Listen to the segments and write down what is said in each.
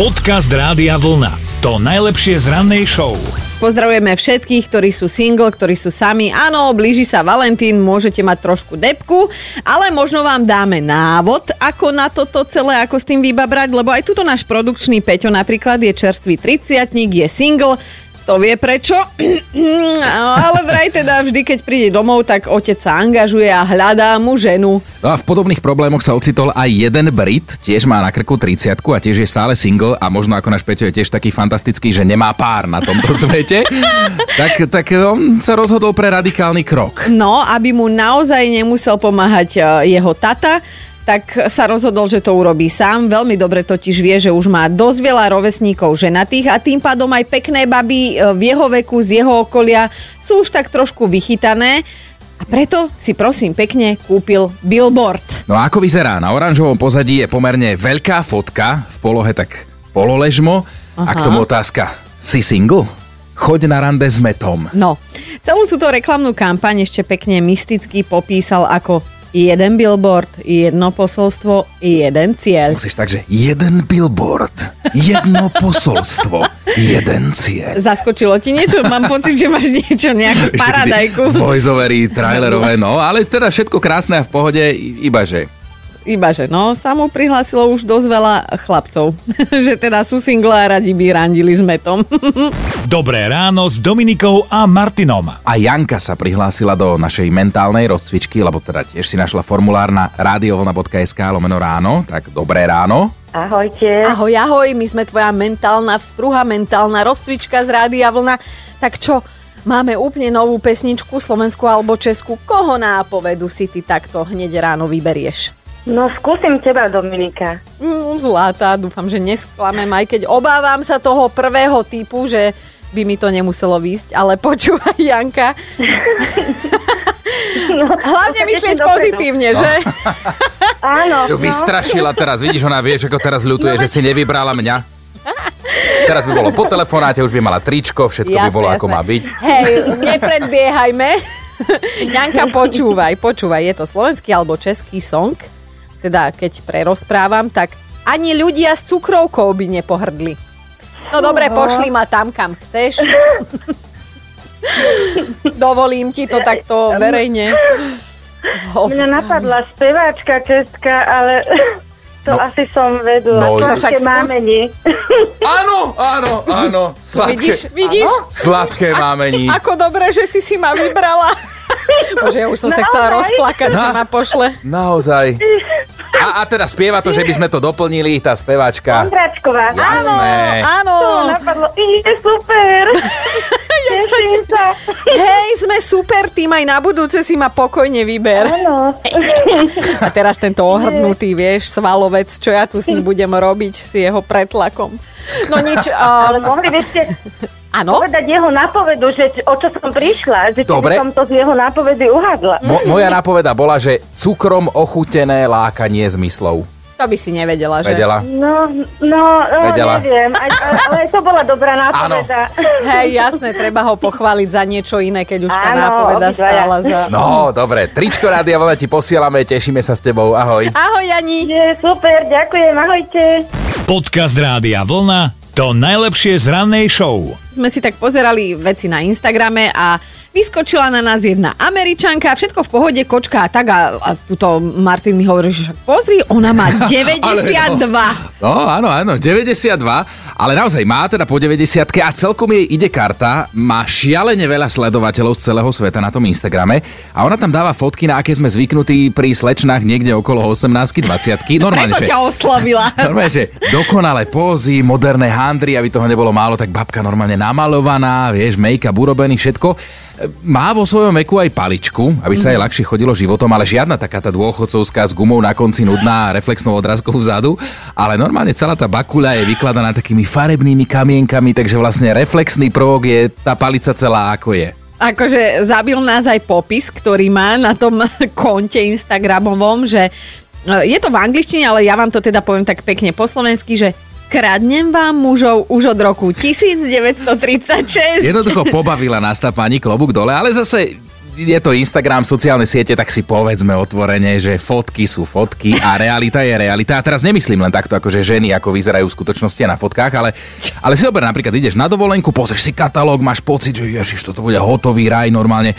Podcast Rádia Vlna. To najlepšie z rannej show. Pozdravujeme všetkých, ktorí sú single, ktorí sú sami. Áno, blíži sa Valentín, môžete mať trošku depku, ale možno vám dáme návod, ako na toto celé, ako s tým vybabrať, lebo aj tuto náš produkčný Peťo napríklad je čerstvý 30 je single, to vie prečo, ale vraj teda vždy, keď príde domov, tak otec sa angažuje a hľadá mu ženu. No a v podobných problémoch sa ocitol aj jeden Brit, tiež má na krku 30 a tiež je stále single a možno ako náš Peťo je tiež taký fantastický, že nemá pár na tomto svete, tak, tak on sa rozhodol pre radikálny krok. No, aby mu naozaj nemusel pomáhať e, jeho tata, tak sa rozhodol, že to urobí sám. Veľmi dobre totiž vie, že už má dosť veľa rovesníkov ženatých a tým pádom aj pekné baby e, v jeho veku, z jeho okolia sú už tak trošku vychytané. A preto si prosím pekne kúpil billboard. No a ako vyzerá? Na oranžovom pozadí je pomerne veľká fotka, v polohe tak pololežmo. Aha. A k tomu otázka, si single? Choď na rande s metom. No, celú túto reklamnú kampaň ešte pekne mysticky popísal ako jeden billboard, jedno posolstvo, jeden cieľ. Musíš tak, že jeden billboard, jedno posolstvo, jeden cieľ. Zaskočilo ti niečo? Mám pocit, že máš niečo, nejakú paradajku. Voiceovery, trailerové, no, ale teda všetko krásne a v pohode, iba že iba že no, sa mu prihlásilo už dosť veľa chlapcov, že teda sú single a radi by randili s metom. Dobré ráno s Dominikou a Martinom. A Janka sa prihlásila do našej mentálnej rozcvičky, lebo teda tiež si našla formulár na radiovlna.sk lomeno ráno, tak dobré ráno. Ahojte. Ahoj, ahoj, my sme tvoja mentálna vzpruha, mentálna rozcvička z Rádia Vlna. Tak čo, máme úplne novú pesničku, slovenskú alebo česku. Koho nápovedu si ty takto hneď ráno vyberieš? No skúsim teba, Dominika. Mm, zlatá, dúfam, že nesklamem, aj keď obávam sa toho prvého typu, že by mi to nemuselo výjsť, ale počúvaj, Janka. No, Hlavne myslieť pozitívne, no. že? Áno. Ju vystrašila teraz, vidíš, ona vie, ako teraz ľutuje, no, že si nevybrala mňa. Teraz by bolo po telefonáte, už by mala tričko, všetko jasné, by bolo jasné. ako má byť. Hej, nepredbiehajme. Janka, počúvaj, počúvaj, je to slovenský alebo český song teda keď prerozprávam, tak ani ľudia s cukrovkou by nepohrdli. No dobre, pošli ma tam, kam chceš. Dovolím ti to takto verejne. Mňa napadla speváčka česká, ale to no. asi som vedela. No, Sladké mámení. Áno, áno, áno. Sladké. Vidíš, vidíš? Áno? Sladké mámení. Ako dobre, že si si ma vybrala. Bože, ja už som Naozaj? sa chcela rozplakať, Na, že ma pošle. Naozaj. A, a teda spieva to, že by sme to doplnili, tá speváčka. Ondráčková. Jasné. Áno, áno. To napadlo. Je super. Teším sa. Hej, sme super tým, aj na budúce si ma pokojne vyber. Áno. A teraz tento ohrdnutý, vieš, svalovec, čo ja tu s ním budem robiť s jeho pretlakom. No nič. Um... Ale mohli by ste Ano? povedať jeho nápovedu, že o čo som prišla, že Dobre. som to z jeho nápovedy uhádla. Mo- moja nápoveda bola, že cukrom ochutené lákanie zmyslov. To by si nevedela, že? Vedela. No, no, no Vedela. neviem, aj, ale to bola dobrá nápoveda. Hej, jasné, treba ho pochváliť za niečo iné, keď už tá nápoveda stála za... No, dobre, tričko Rádia Vlna ti posielame, tešíme sa s tebou, ahoj. Ahoj, Jani. Je, super, ďakujem, ahojte. Podcast Rádia Vlna to najlepšie z rannej show. Sme si tak pozerali veci na Instagrame a vyskočila na nás jedna Američanka, všetko v pohode, kočka a tak a, a tuto Martin mi hovorí, že pozri, ona má 92. no, áno, áno, 92 ale naozaj má teda po 90 a celkom jej ide karta, má šialene veľa sledovateľov z celého sveta na tom Instagrame. A ona tam dáva fotky, na aké sme zvyknutí pri slečnách niekde okolo 18 20 Normálne, Preto že, ťa oslavila. Normálne, že dokonalé pózy, moderné handry, aby toho nebolo málo, tak babka normálne namalovaná, vieš, make-up urobený, všetko. Má vo svojom veku aj paličku, aby sa jej mhm. ľahšie chodilo životom, ale žiadna taká tá dôchodcovská s gumou na konci nudná a reflexnou odrazkou vzadu, ale normálne celá tá bakuľa je vykladaná takými farebnými kamienkami, takže vlastne reflexný prvok je tá palica celá ako je. Akože zabil nás aj popis, ktorý má na tom konte Instagramovom, že e, je to v angličtine, ale ja vám to teda poviem tak pekne po slovensky, že Kradnem vám mužov už od roku 1936. Jednoducho pobavila nás tá pani klobúk dole, ale zase je to Instagram, sociálne siete, tak si povedzme otvorene, že fotky sú fotky a realita je realita. A teraz nemyslím len takto, ako že ženy ako vyzerajú v skutočnosti na fotkách, ale, ale si dobre, napríklad ideš na dovolenku, pozrieš si katalóg, máš pocit, že ježiš, toto bude hotový raj normálne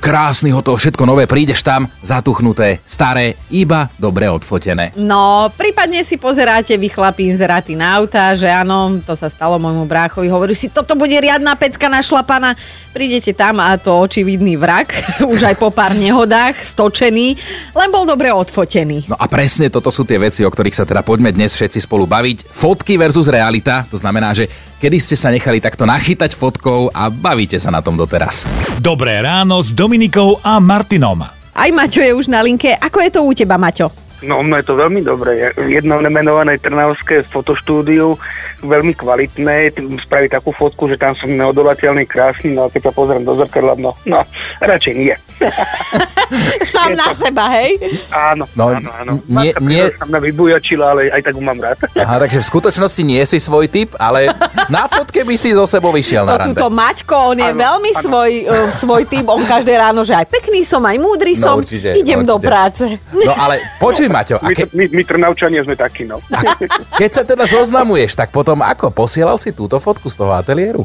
krásny hotel, všetko nové, prídeš tam, zatuchnuté, staré, iba dobre odfotené. No, prípadne si pozeráte vy chlapí inzeráty na auta, že áno, to sa stalo môjmu bráchovi, hovorí si, toto bude riadna pecka našlapaná, prídete tam a to očividný vrak, už aj po pár nehodách, stočený, len bol dobre odfotený. No a presne toto sú tie veci, o ktorých sa teda poďme dnes všetci spolu baviť. Fotky versus realita, to znamená, že kedy ste sa nechali takto nachytať fotkou a bavíte sa na tom doteraz. Dobré ráno s Dominikou a Martinom. Aj Maťo je už na linke. Ako je to u teba, Maťo? No, no je to veľmi dobré. Jedno nemenované trnavské fotoštúdiu, veľmi kvalitné, spraví takú fotku, že tam som neodolateľný, krásny, no a keď sa pozriem do zrkadla, no, no, radšej nie. Sám na seba, hej? Áno, no, áno, áno. Nie, nie... sa mňa vybujačila, ale aj tak mám rád. Aha, takže v skutočnosti nie si svoj typ, ale na fotke by si zo sebou vyšiel na rande. Tuto Maťko, on je áno, veľmi áno. Svoj, uh, svoj typ, on každé ráno, že aj pekný som, aj múdry no, som, no, určite, idem určite. do práce. No ale počuj, Maťo. A ke... my, my, my Trnavčania sme takí, no. A keď sa teda zoznamuješ, tak potom ako? Posielal si túto fotku z toho ateliéru?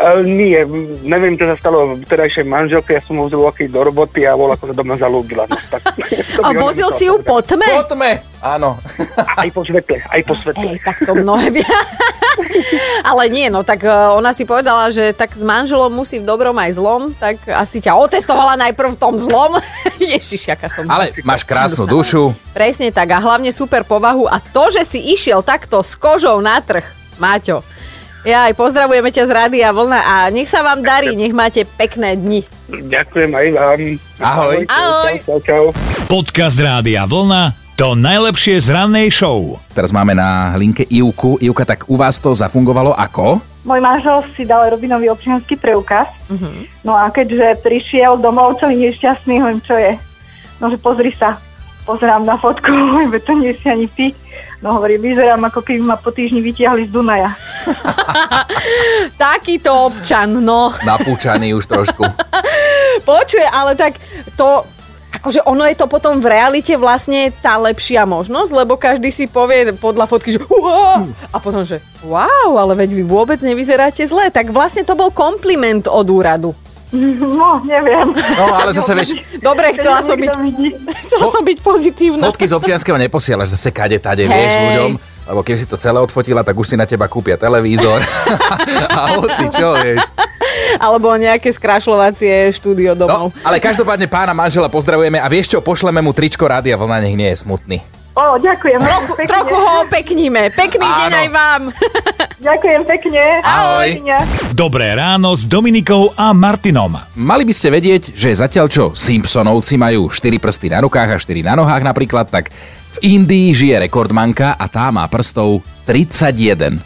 Uh, nie, neviem, čo sa stalo terajšej manželke, ja som ho vzal do roboty a bola akože do mňa zalúbila. No, tak, a vozil si ju po tme? Po tme, áno. Aj po svetle, aj po svetle. Ej, tak to mnohé Ale nie, no tak uh, ona si povedala, že tak s manželom musí v dobrom aj zlom, tak asi ťa otestovala najprv v tom zlom. Ježiš, aká som... Ale máš krásnu dušu. Presne tak a hlavne super povahu a to, že si išiel takto s kožou na trh, Máťo, ja aj pozdravujeme ťa z Rádia Vlna a nech sa vám darí, nech máte pekné dni. Ďakujem aj vám. Ahoj. Ahoj. Čau, čau. Podcast Rádia Vlna to najlepšie z rannej show. Teraz máme na linke Ivku. Ivka, tak u vás to zafungovalo ako? Môj manžel si dal robinový občianský preukaz. Uh-huh. No a keďže prišiel domov celý nešťastný, hovorím, čo je? No, že pozri sa. Pozerám na fotku, hovorím, to nie si ani ty. No hovorí, vyzerám ako keby ma po týždni vytiahli z Dunaja. Takýto občan, no. Napúčaný už trošku. Počuje, ale tak to akože ono je to potom v realite vlastne tá lepšia možnosť, lebo každý si povie podľa fotky, že Uá! a potom, že wow, ale veď vy vôbec nevyzeráte zle. Tak vlastne to bol kompliment od úradu. No, neviem. No, ale zase vieš... Dobre, chcela som byť, chcela som byť pozitívna. Fotky z občianského neposielaš zase kade tade, hey. vieš, ľuďom. Lebo keď si to celé odfotila, tak už si na teba kúpia televízor. a hoci čo, vieš. Alebo nejaké skrašľovacie štúdio domov. No, ale každopádne pána manžela pozdravujeme a vieš čo, pošleme mu tričko Rádia Vlna, nech nie je smutný. O, ďakujem. Trochu, trochu ho opekníme. Pekný Áno. deň aj vám. Ďakujem pekne. Ahoj. Dobré ráno s Dominikou a Martinom. Mali by ste vedieť, že zatiaľ čo Simpsonovci majú 4 prsty na rukách a 4 na nohách napríklad, tak v Indii žije rekordmanka a tá má prstov 31.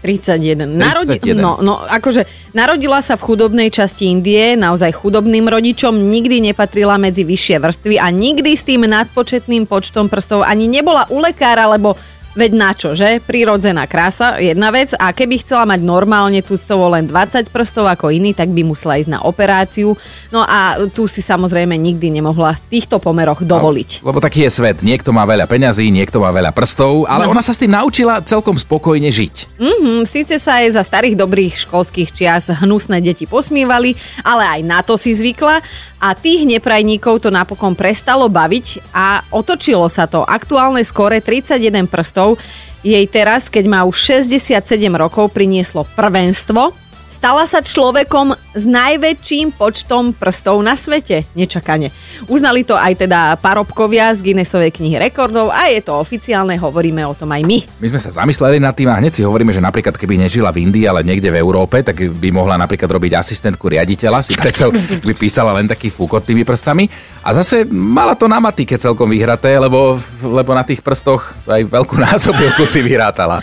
31. Narodi- 31. No, no, akože narodila sa v chudobnej časti Indie, naozaj chudobným rodičom, nikdy nepatrila medzi vyššie vrstvy a nikdy s tým nadpočetným počtom prstov ani nebola u lekára, lebo Veď na čo, že? Prírodzená krása, jedna vec. A keby chcela mať normálne tuctovo len 20 prstov ako iný, tak by musela ísť na operáciu. No a tu si samozrejme nikdy nemohla v týchto pomeroch dovoliť. No, lebo taký je svet. Niekto má veľa peňazí, niekto má veľa prstov, ale no. ona sa s tým naučila celkom spokojne žiť. Mhm, síce sa aj za starých dobrých školských čias hnusné deti posmívali, ale aj na to si zvykla a tých neprajníkov to napokon prestalo baviť a otočilo sa to. Aktuálne skore 31 prstov jej teraz, keď má už 67 rokov, prinieslo prvenstvo Stala sa človekom s najväčším počtom prstov na svete. Nečakane. Uznali to aj teda parobkovia z Guinnessovej knihy rekordov a je to oficiálne, hovoríme o tom aj my. My sme sa zamysleli nad tým a hneď si hovoríme, že napríklad keby nežila v Indii, ale niekde v Európe, tak by mohla napríklad robiť asistentku riaditeľa. Si predstav, by písala len taký fúkot tými prstami. A zase mala to na matike celkom vyhraté, lebo, lebo na tých prstoch aj veľkú násobilku si vyrátala.